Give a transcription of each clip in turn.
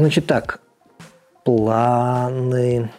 Значит так, планы.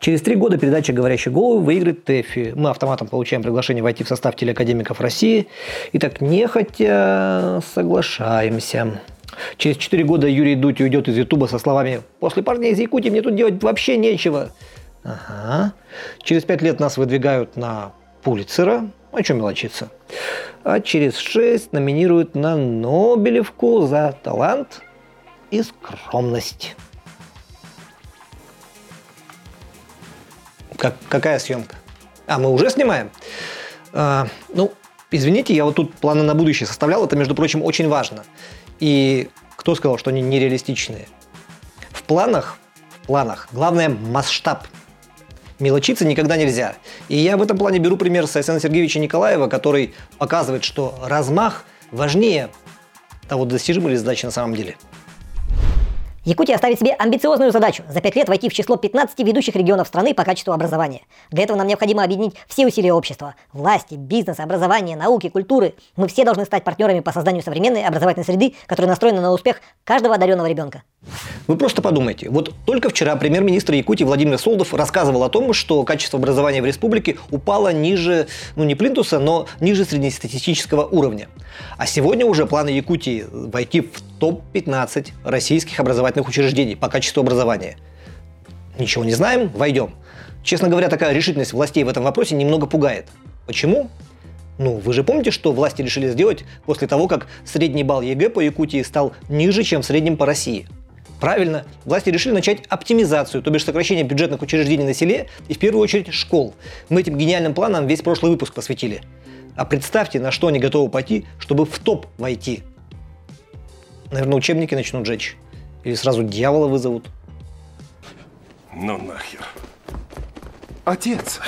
Через три года передача «Говорящей головы» выиграет ТЭФИ. Мы автоматом получаем приглашение войти в состав телеакадемиков России. И так нехотя соглашаемся. Через четыре года Юрий Дудь уйдет из Ютуба со словами «После парней из Якутии мне тут делать вообще нечего». Ага. Через пять лет нас выдвигают на Пулицера. О чем мелочиться? А через шесть номинируют на Нобелевку за талант и скромность. Как, какая съемка? А, мы уже снимаем? А, ну, извините, я вот тут планы на будущее составлял. Это, между прочим, очень важно. И кто сказал, что они нереалистичные? В планах, в планах главное масштаб. Мелочиться никогда нельзя. И я в этом плане беру пример с Александра Сергеевича Николаева, который показывает, что размах важнее того, достижима ли задача на самом деле. Якутия ставит себе амбициозную задачу – за пять лет войти в число 15 ведущих регионов страны по качеству образования. Для этого нам необходимо объединить все усилия общества – власти, бизнеса, образования, науки, культуры. Мы все должны стать партнерами по созданию современной образовательной среды, которая настроена на успех каждого одаренного ребенка. Вы просто подумайте. Вот только вчера премьер-министр Якутии Владимир Солдов рассказывал о том, что качество образования в республике упало ниже, ну не плинтуса, но ниже среднестатистического уровня. А сегодня уже планы Якутии войти в топ-15 российских образовательных учреждений по качеству образования. Ничего не знаем, войдем. Честно говоря, такая решительность властей в этом вопросе немного пугает. Почему? Ну, вы же помните, что власти решили сделать после того, как средний балл ЕГЭ по Якутии стал ниже, чем в среднем по России – Правильно, власти решили начать оптимизацию, то бишь сокращение бюджетных учреждений на селе и в первую очередь школ. Мы этим гениальным планам весь прошлый выпуск посвятили. А представьте, на что они готовы пойти, чтобы в топ войти. Наверное, учебники начнут жечь. Или сразу дьявола вызовут. Ну нахер. Отец.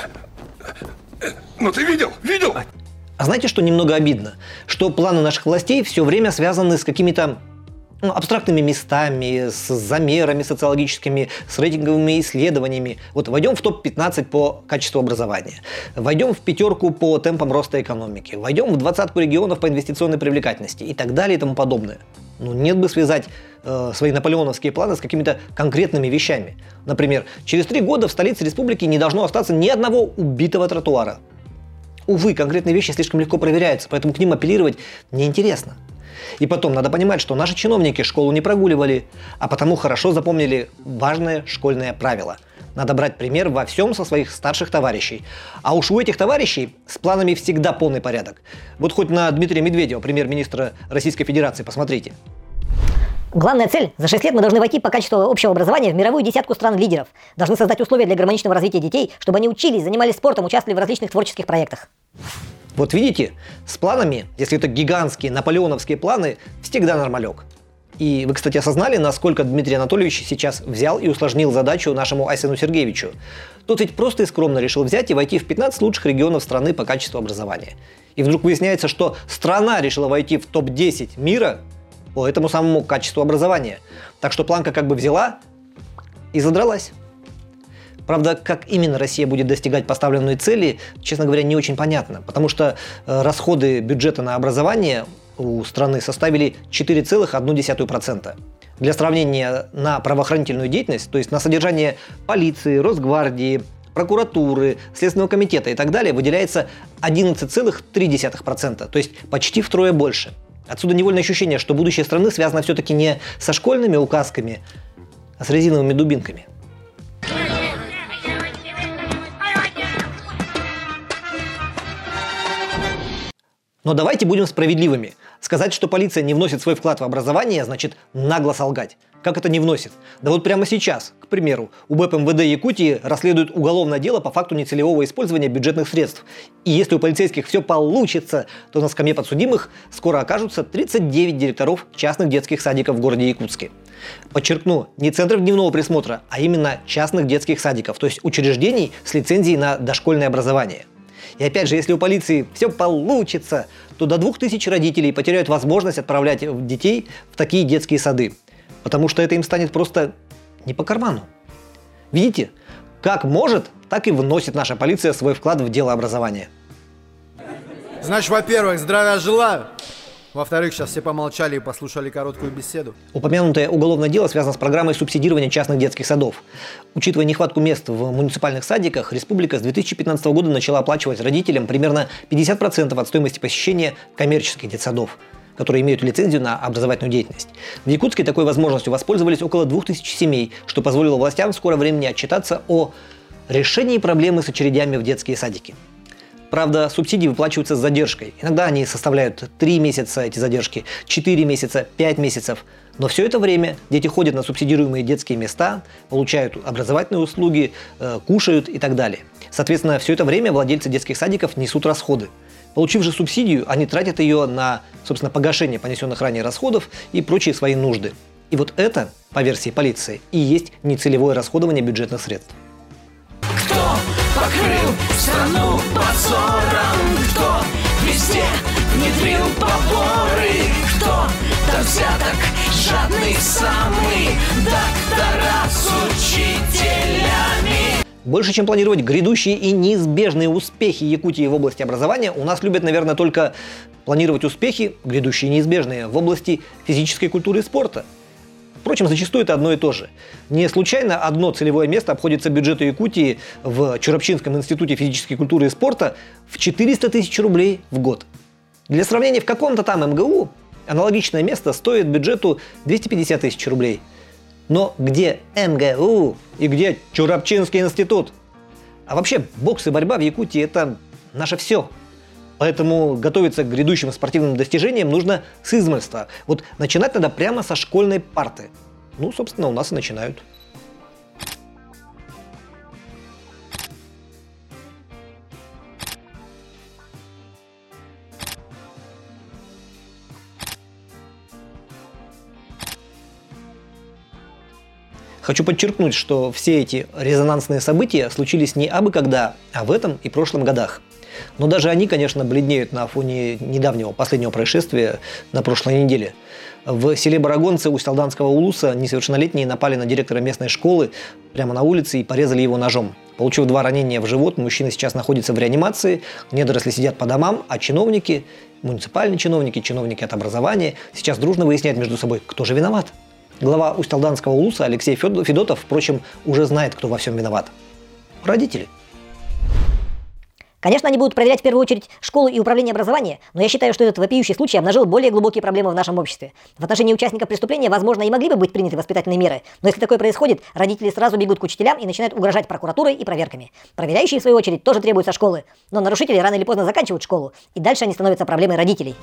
Ну ты видел? Видел? А, а знаете, что немного обидно? Что планы наших властей все время связаны с какими-то ну, абстрактными местами, с замерами социологическими, с рейтинговыми исследованиями. Вот войдем в топ-15 по качеству образования, войдем в пятерку по темпам роста экономики, войдем в двадцатку регионов по инвестиционной привлекательности и так далее и тому подобное. Ну, нет бы связать э, свои наполеоновские планы с какими-то конкретными вещами. Например, через три года в столице республики не должно остаться ни одного убитого тротуара. Увы, конкретные вещи слишком легко проверяются, поэтому к ним апеллировать неинтересно. И потом, надо понимать, что наши чиновники школу не прогуливали, а потому хорошо запомнили важное школьное правило. Надо брать пример во всем со своих старших товарищей. А уж у этих товарищей с планами всегда полный порядок. Вот хоть на Дмитрия Медведева, премьер-министра Российской Федерации, посмотрите. Главная цель – за 6 лет мы должны войти по качеству общего образования в мировую десятку стран-лидеров. Должны создать условия для гармоничного развития детей, чтобы они учились, занимались спортом, участвовали в различных творческих проектах. Вот видите, с планами, если это гигантские наполеоновские планы, всегда нормалек. И вы, кстати, осознали, насколько Дмитрий Анатольевич сейчас взял и усложнил задачу нашему Айсену Сергеевичу. Тот ведь просто и скромно решил взять и войти в 15 лучших регионов страны по качеству образования. И вдруг выясняется, что страна решила войти в топ-10 мира по этому самому качеству образования. Так что планка как бы взяла и задралась. Правда, как именно Россия будет достигать поставленной цели, честно говоря, не очень понятно, потому что э, расходы бюджета на образование у страны составили 4,1%. Для сравнения, на правоохранительную деятельность, то есть на содержание полиции, Росгвардии, прокуратуры, Следственного комитета и так далее, выделяется 11,3%, то есть почти втрое больше. Отсюда невольное ощущение, что будущее страны связано все-таки не со школьными указками, а с резиновыми дубинками. Но давайте будем справедливыми. Сказать, что полиция не вносит свой вклад в образование, значит нагло солгать. Как это не вносит? Да вот прямо сейчас, к примеру, у БЭП МВД Якутии расследуют уголовное дело по факту нецелевого использования бюджетных средств. И если у полицейских все получится, то на скамье подсудимых скоро окажутся 39 директоров частных детских садиков в городе Якутске. Подчеркну, не центров дневного присмотра, а именно частных детских садиков, то есть учреждений с лицензией на дошкольное образование. И опять же, если у полиции все получится, то до 2000 родителей потеряют возможность отправлять детей в такие детские сады. Потому что это им станет просто не по карману. Видите, как может, так и вносит наша полиция свой вклад в дело образования. Значит, во-первых, здравия желаю. Во-вторых, сейчас все помолчали и послушали короткую беседу. Упомянутое уголовное дело связано с программой субсидирования частных детских садов. Учитывая нехватку мест в муниципальных садиках, республика с 2015 года начала оплачивать родителям примерно 50% от стоимости посещения коммерческих детсадов которые имеют лицензию на образовательную деятельность. В Якутске такой возможностью воспользовались около 2000 семей, что позволило властям в скором времени отчитаться о решении проблемы с очередями в детские садики. Правда, субсидии выплачиваются с задержкой. Иногда они составляют 3 месяца, эти задержки, 4 месяца, 5 месяцев. Но все это время дети ходят на субсидируемые детские места, получают образовательные услуги, э, кушают и так далее. Соответственно, все это время владельцы детских садиков несут расходы. Получив же субсидию, они тратят ее на, собственно, погашение понесенных ранее расходов и прочие свои нужды. И вот это, по версии полиции, и есть нецелевое расходование бюджетных средств покрыл страну внедрил поборы. Кто? До взяток жадный самый. Доктора с учителями. Больше, чем планировать грядущие и неизбежные успехи Якутии в области образования, у нас любят, наверное, только планировать успехи, грядущие и неизбежные, в области физической культуры и спорта – Впрочем, зачастую это одно и то же. Не случайно одно целевое место обходится бюджету Якутии в Чурапчинском институте физической культуры и спорта в 400 тысяч рублей в год. Для сравнения, в каком-то там МГУ аналогичное место стоит бюджету 250 тысяч рублей. Но где МГУ и где Чурапчинский институт? А вообще, бокс и борьба в Якутии – это наше все – Поэтому готовиться к грядущим спортивным достижениям нужно с измольства. Вот начинать надо прямо со школьной парты. Ну, собственно, у нас и начинают. Хочу подчеркнуть, что все эти резонансные события случились не абы когда, а в этом и прошлом годах – но даже они, конечно, бледнеют на фоне недавнего последнего происшествия на прошлой неделе. В селе Барагонцы у Сталданского улуса несовершеннолетние напали на директора местной школы прямо на улице и порезали его ножом. Получив два ранения в живот, мужчина сейчас находится в реанимации, недоросли сидят по домам, а чиновники, муниципальные чиновники, чиновники от образования сейчас дружно выясняют между собой, кто же виноват. Глава Усть-Алданского улуса Алексей Федотов, впрочем, уже знает, кто во всем виноват. Родители – Конечно, они будут проверять в первую очередь школу и управление образования, но я считаю, что этот вопиющий случай обнажил более глубокие проблемы в нашем обществе. В отношении участников преступления, возможно, и могли бы быть приняты воспитательные меры, но если такое происходит, родители сразу бегут к учителям и начинают угрожать прокуратурой и проверками. Проверяющие, в свою очередь, тоже требуются школы, но нарушители рано или поздно заканчивают школу, и дальше они становятся проблемой родителей.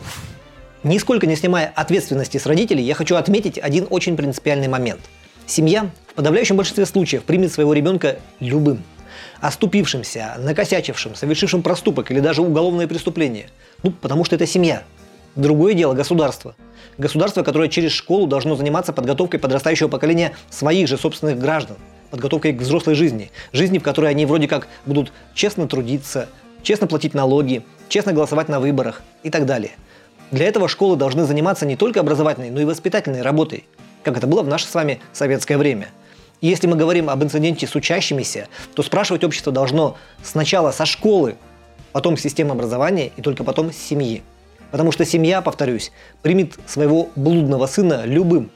Нисколько не снимая ответственности с родителей, я хочу отметить один очень принципиальный момент. Семья в подавляющем большинстве случаев примет своего ребенка любым – оступившимся, накосячившим, совершившим проступок или даже уголовное преступление. Ну, потому что это семья. Другое дело – государство. Государство, которое через школу должно заниматься подготовкой подрастающего поколения своих же собственных граждан, подготовкой к взрослой жизни, жизни, в которой они вроде как будут честно трудиться, честно платить налоги, честно голосовать на выборах и так далее. Для этого школы должны заниматься не только образовательной, но и воспитательной работой, как это было в наше с вами советское время – если мы говорим об инциденте с учащимися, то спрашивать общество должно сначала со школы, потом с системы образования и только потом с семьи. Потому что семья, повторюсь, примет своего блудного сына любым.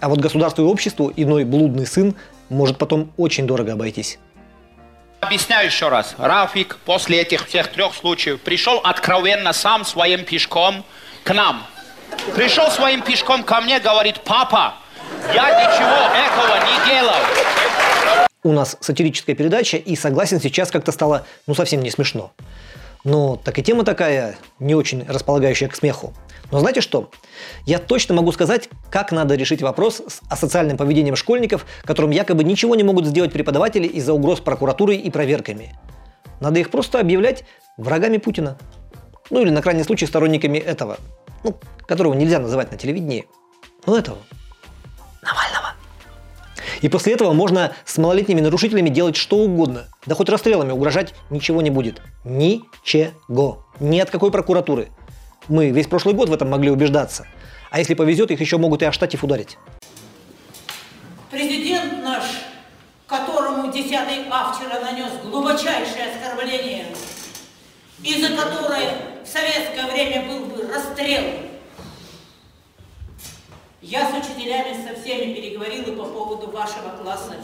А вот государству и обществу иной блудный сын может потом очень дорого обойтись. Объясняю еще раз. Рафик после этих всех трех случаев пришел откровенно сам своим пешком к нам. Пришел своим пешком ко мне, говорит, папа, я ничего этого не делал. У нас сатирическая передача, и согласен, сейчас как-то стало ну совсем не смешно. Но так и тема такая, не очень располагающая к смеху. Но знаете что? Я точно могу сказать, как надо решить вопрос с асоциальным поведением школьников, которым якобы ничего не могут сделать преподаватели из-за угроз прокуратурой и проверками. Надо их просто объявлять врагами Путина. Ну или на крайний случай сторонниками этого, ну, которого нельзя называть на телевидении, ну этого. Навального. И после этого можно с малолетними нарушителями делать что угодно. Да хоть расстрелами угрожать ничего не будет. Ничего. Ни от какой прокуратуры. Мы весь прошлый год в этом могли убеждаться. А если повезет, их еще могут и о штатив ударить. Президент наш, которому 10 А вчера нанес глубочайшее оскорбление, и за которое в советское время был бы расстрел, Я с учителями со всеми переговорила по поводу вашего класса.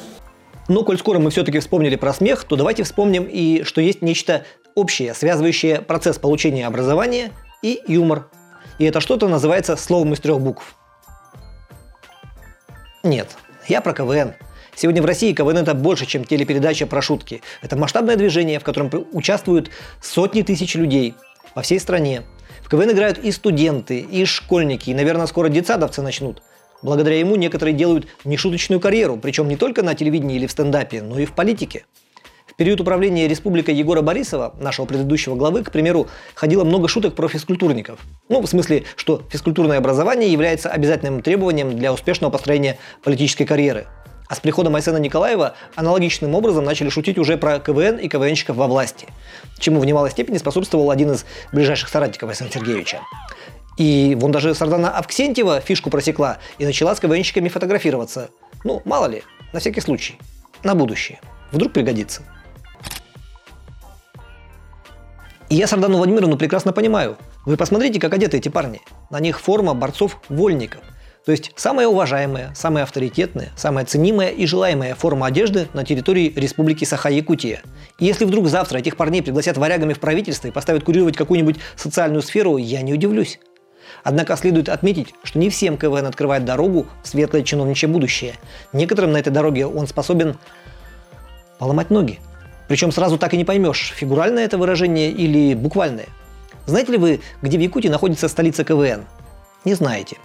Но коль скоро мы все-таки вспомнили про смех, то давайте вспомним и что есть нечто общее, связывающее процесс получения образования и юмор. И это что-то называется словом из трех букв. Нет, я про КВН. Сегодня в России КВН это больше, чем телепередача про шутки. Это масштабное движение, в котором участвуют сотни тысяч людей по всей стране. В КВН играют и студенты, и школьники, и, наверное, скоро детсадовцы начнут. Благодаря ему некоторые делают нешуточную карьеру, причем не только на телевидении или в стендапе, но и в политике. Период управления республикой Егора Борисова, нашего предыдущего главы, к примеру, ходило много шуток про физкультурников. Ну, в смысле, что физкультурное образование является обязательным требованием для успешного построения политической карьеры. А с приходом Айсена Николаева аналогичным образом начали шутить уже про КВН и КВНщиков во власти, чему в немалой степени способствовал один из ближайших соратников Айсена Сергеевича. И вон даже Сардана Авксентьева фишку просекла и начала с КВНщиками фотографироваться. Ну, мало ли, на всякий случай, на будущее. Вдруг пригодится. И я Сардану Владимировну прекрасно понимаю. Вы посмотрите, как одеты эти парни. На них форма борцов-вольников – то есть самая уважаемая, самая авторитетная, самая ценимая и желаемая форма одежды на территории Республики Саха-Якутия. И если вдруг завтра этих парней пригласят варягами в правительство и поставят курировать какую-нибудь социальную сферу, я не удивлюсь. Однако следует отметить, что не всем КВН открывает дорогу в светлое чиновничье будущее. Некоторым на этой дороге он способен поломать ноги. Причем сразу так и не поймешь, фигуральное это выражение или буквальное. Знаете ли вы, где в Якутии находится столица КВН? Не знаете.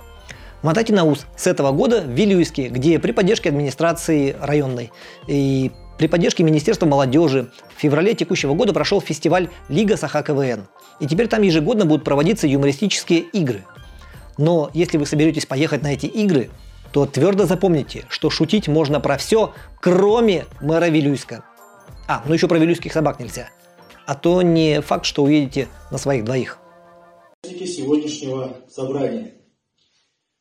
Мотайте на ус. С этого года в Вилюйске, где при поддержке администрации районной и при поддержке Министерства молодежи в феврале текущего года прошел фестиваль Лига Саха КВН. И теперь там ежегодно будут проводиться юмористические игры. Но если вы соберетесь поехать на эти игры, то твердо запомните, что шутить можно про все, кроме мэра Вилюйска. А, ну еще про вилюйских собак нельзя. А то не факт, что уедете на своих двоих. сегодняшнего собрания.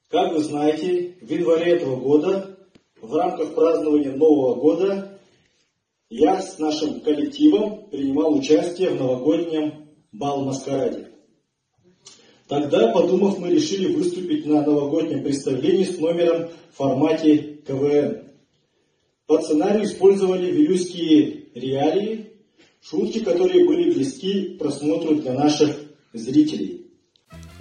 Как вы знаете, в январе этого года в рамках празднования Нового года я с нашим коллективом принимал участие в новогоднем бал-маскараде. Тогда, подумав, мы решили выступить на новогоднем представлении с номером в формате КВН. По сценарию использовали вилюйские реалии, шутки, которые были близки просмотру для наших зрителей.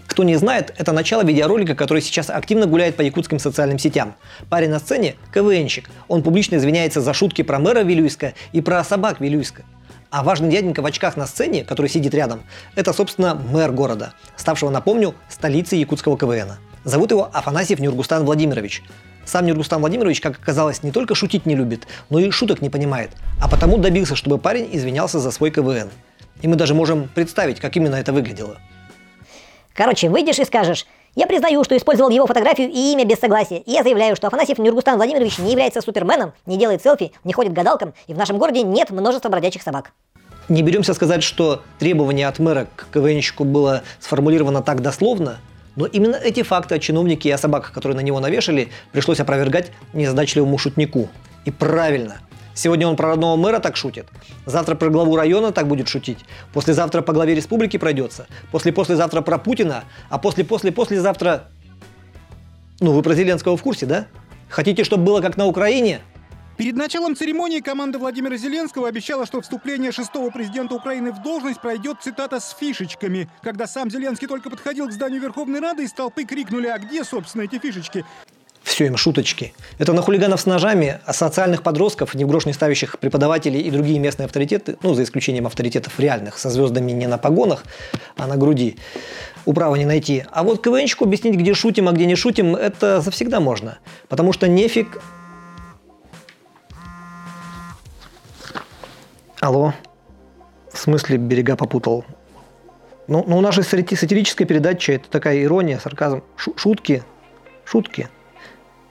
Кто не знает, это начало видеоролика, который сейчас активно гуляет по якутским социальным сетям. Парень на сцене – КВНщик. Он публично извиняется за шутки про мэра Вилюйска и про собак Вилюйска. А важный дяденька в очках на сцене, который сидит рядом, это, собственно, мэр города, ставшего, напомню, столицей якутского КВН. Зовут его Афанасьев Нюргустан Владимирович. Сам Нюргустан Владимирович, как оказалось, не только шутить не любит, но и шуток не понимает, а потому добился, чтобы парень извинялся за свой КВН. И мы даже можем представить, как именно это выглядело. Короче, выйдешь и скажешь, я признаю, что использовал его фотографию и имя без согласия. И я заявляю, что Афанасьев Нюргустан Владимирович не является суперменом, не делает селфи, не ходит гадалкам, и в нашем городе нет множества бродячих собак. Не беремся сказать, что требование от мэра к КВНщику было сформулировано так дословно, но именно эти факты о чиновнике и о собаках, которые на него навешали, пришлось опровергать незадачливому шутнику. И правильно – Сегодня он про родного мэра так шутит. Завтра про главу района так будет шутить. Послезавтра по главе республики пройдется. После-послезавтра про Путина. А после-после-послезавтра... Ну, вы про Зеленского в курсе, да? Хотите, чтобы было как на Украине? Перед началом церемонии команда Владимира Зеленского обещала, что вступление шестого президента Украины в должность пройдет, цитата, с фишечками. Когда сам Зеленский только подходил к зданию Верховной Рады, из толпы крикнули, а где, собственно, эти фишечки? все им шуточки. Это на хулиганов с ножами, а социальных подростков, ни в грош не ставящих преподавателей и другие местные авторитеты, ну, за исключением авторитетов реальных, со звездами не на погонах, а на груди, управа не найти. А вот КВНчику объяснить, где шутим, а где не шутим, это завсегда можно. Потому что нефиг... Алло? В смысле берега попутал? Ну, ну у нас же сатирическая передача, это такая ирония, сарказм. Шу шутки. Шутки.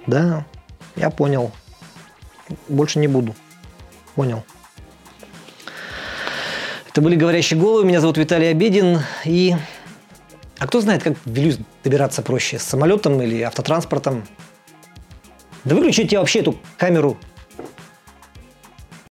Да, я понял. Больше не буду. Понял. Это были «Говорящие головы». Меня зовут Виталий Обедин. И... А кто знает, как в Вилюйс добираться проще? С самолетом или автотранспортом? Да выключите вообще эту камеру